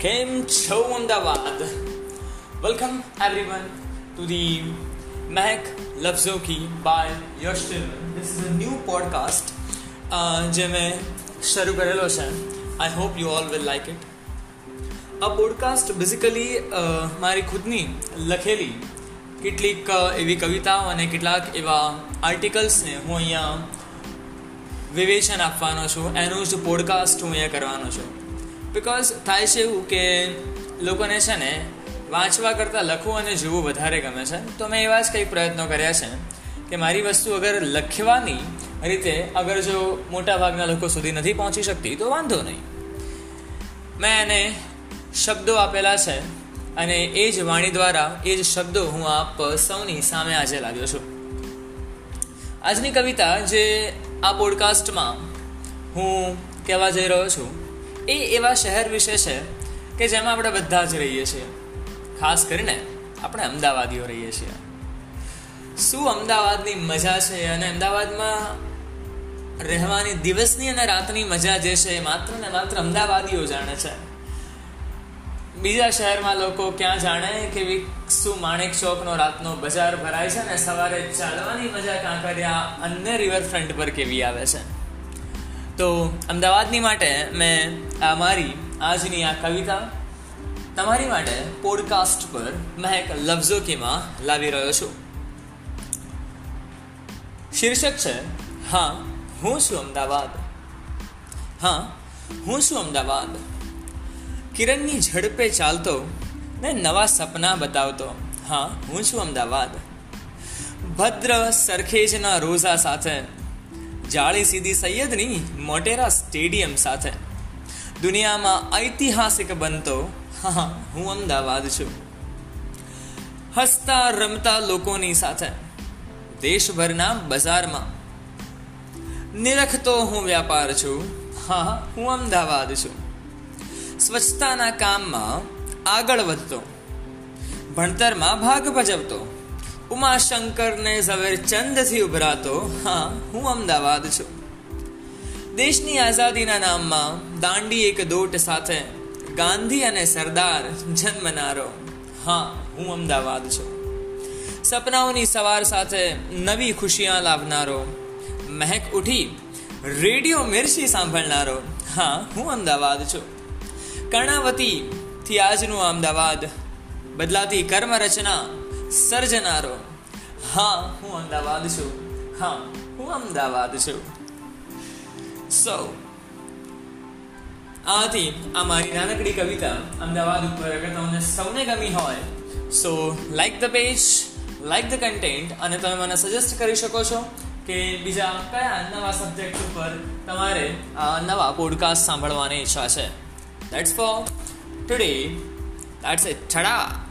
કેમ છો Ahmedabad? Welcome everyone to the Mahek લફ્ઝો key by Yash this is a new podcast જે મેં શરૂ કરેલો છે. I hope you all will like it આ પોડકાસ્ટ બેઝિકલી મારી ખુદની લખેલી કેટલીક એવી કવિતાઓ અને કેટલાક એવા આર્ટિકલ્સને હું અહીંયા વિવેચન આપવાનો છું. એનું જ પોડકાસ્ટ હું અહીંયા કરવાનો છું. બિકોઝ થાય છે એવું કે લોકોને છે ને વાંચવા કરતાં લખવું અને જોવું વધારે ગમે છે. તો મેં એવા જ કંઈક પ્રયત્નો કર્યા છે કે મારી વસ્તુ અગર લખવાની રીતે અગર જો મોટા ભાગના લોકો સુધી નથી પહોંચી શકતી, તો વાંધો નહીં. મેં એને શબ્દો આપેલા છે અને એ જ વાણી દ્વારા એ જ શબ્દો હું આપ સૌની સામે આજે લાવ્યો છું. આજની કવિતા જે આ પોડકાસ્ટમાં હું કહેવા જઈ રહ્યો છું એ એવા શહેર વિશે છે કે જેમાં આપણે બધા જ રહીએ છીએ. ખાસ કરીને આપણે અમદાવાદીઓ રહીએ છીએ. શું અમદાવાદની મજા છે અને અમદાવાદમાં રહેવાની દિવસની અને રાતની મજા જે છે એ માત્ર ને માત્ર અમદાવાદીઓ જાણે છે. બીજા શહેરમાં લોકો ક્યાં જાણે કે શું માણેક ચોકનો રાતનો બજાર ભરાય છે ને સવારે ચાલવાની મજા કાંકરિયા અન્ય રિવરફ્રન્ટ પર કેવી આવે છે. તો અમદાવાદની માટે મેં આ મારી, આજની આ કવિતા તમારી માટે પોડકાસ્ટ પર મહેક લફ્ઝો કીમાં લાવી રહ્યો છું. શીર્ષક છે, હા, હું છું અમદાવાદ. હા, હું છું અમદાવાદ. કિરણની ઝડપે ચાલતો ને નવા સપના બતાવતો. હા, હું છું અમદાવાદ. ભદ્ર સરખેજના રોઝા સાથે જાળી સીધી સૈયદની મોટેરા સ્ટેડિયમ સાથે. દુનિયામાં ઐતિહાસિક બનતો, હા, હું અમદાવાદ છું. હસતા રમતા લોકોની સાથે, દેશભરના બજારમાં. નિરખતો હું વ્યાપાર છું, હા, હું અમદાવાદ છું. સ્વચ્છતાના કામમાં આગળ વધતો, ભણતરમાં ભાગ ભજવતો ઉમાશંકરને ઝવેરચંદથી ઉભરાતો. હા, હું અમદાવાદ છું. દેશની આઝાદીના નામમાં દાંડી એક દોટ સાથે ગાંધી અને સરદાર જન્મનારો. હા, હું અમદાવાદ છું. સપનાઓની સવાર સાથે નવી ખુશિયા લાવનારો. મહેક ઉઠી રેડિયો મિર્ચી સાંભળનારો. હા, હું અમદાવાદ છું. કર્ણાવતીથી આજનું અમદાવાદ. બદલાતી કર્મ રચના સર્જનારો. હા, હું અમદાવાદ છું. હા, હું અમદાવાદ છું. સો આથી આ મારી નાનકડી કવિતા અમદાવાદ ઉપર અગર તમને સૌને ગમી હોય so like the page like the content અને તમે મને સજેસ્ટ કરી શકો છો કે બીજા કયા નવા સબ્જેક્ટ ઉપર તમારે આ નવા પોડકાસ્ટ સાંભળવાની ઈચ્છા છે. That's for today that's it છડા